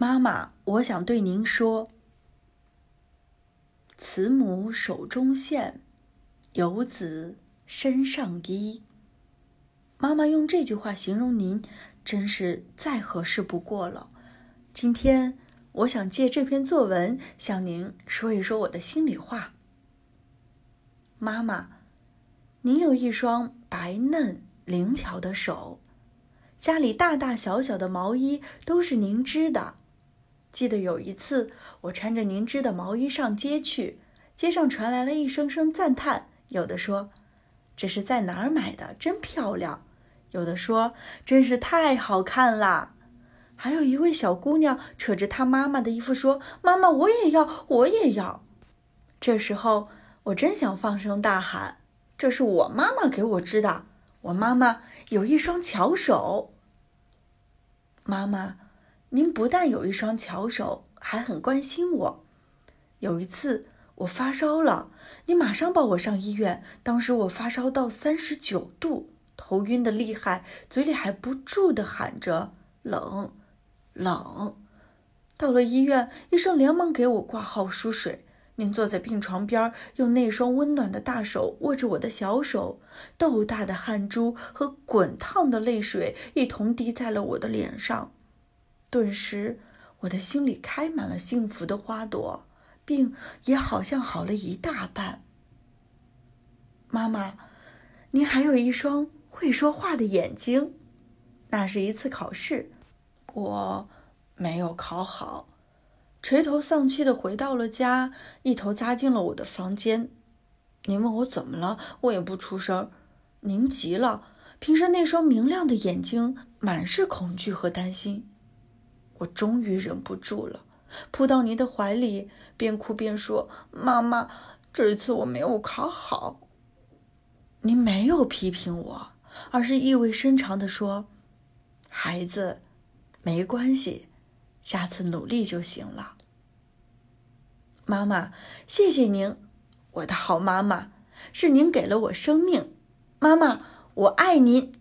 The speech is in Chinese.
妈妈，我想对您说：“慈母手中线，游子身上衣。”妈妈用这句话形容您，真是再合适不过了。今天，我想借这篇作文向您说一说我的心里话。妈妈，您有一双白嫩灵巧的手，家里大大小小的毛衣都是您织的。记得有一次，我穿着您织的毛衣上街去，街上传来了一声声赞叹，有的说：“这是在哪儿买的？真漂亮！”有的说：“真是太好看啦！”还有一位小姑娘扯着她妈妈的衣服说：“妈妈，我也要，我也要。”这时候，我真想放声大喊：“这是我妈妈给我织的！我妈妈有一双巧手。”妈妈，您不但有一双巧手，还很关心我。有一次我发烧了，你马上抱我上医院。当时我发烧到三十九度。头晕的厉害，嘴里还不住地喊着“冷，冷”。到了医院，医生连忙给我挂号输水。您坐在病床边，用那双温暖的大手握着我的小手，豆大的汗珠和滚烫的泪水一同滴在了我的脸上。顿时，我的心里开满了幸福的花朵，病也好像好了一大半。妈妈，您还有一双。会说话的眼睛，那是一次考试，我没有考好，垂头丧气的回到了家，一头扎进了我的房间。您问我怎么了，我也不出声。您急了，平时那双明亮的眼睛满是恐惧和担心。我终于忍不住了，扑到您的怀里，边哭边说：“妈妈，这次我没有考好。”您没有批评我。而是意味深长地说：“孩子，没关系，下次努力就行了。”妈妈，谢谢您，我的好妈妈，是您给了我生命。妈妈，我爱您。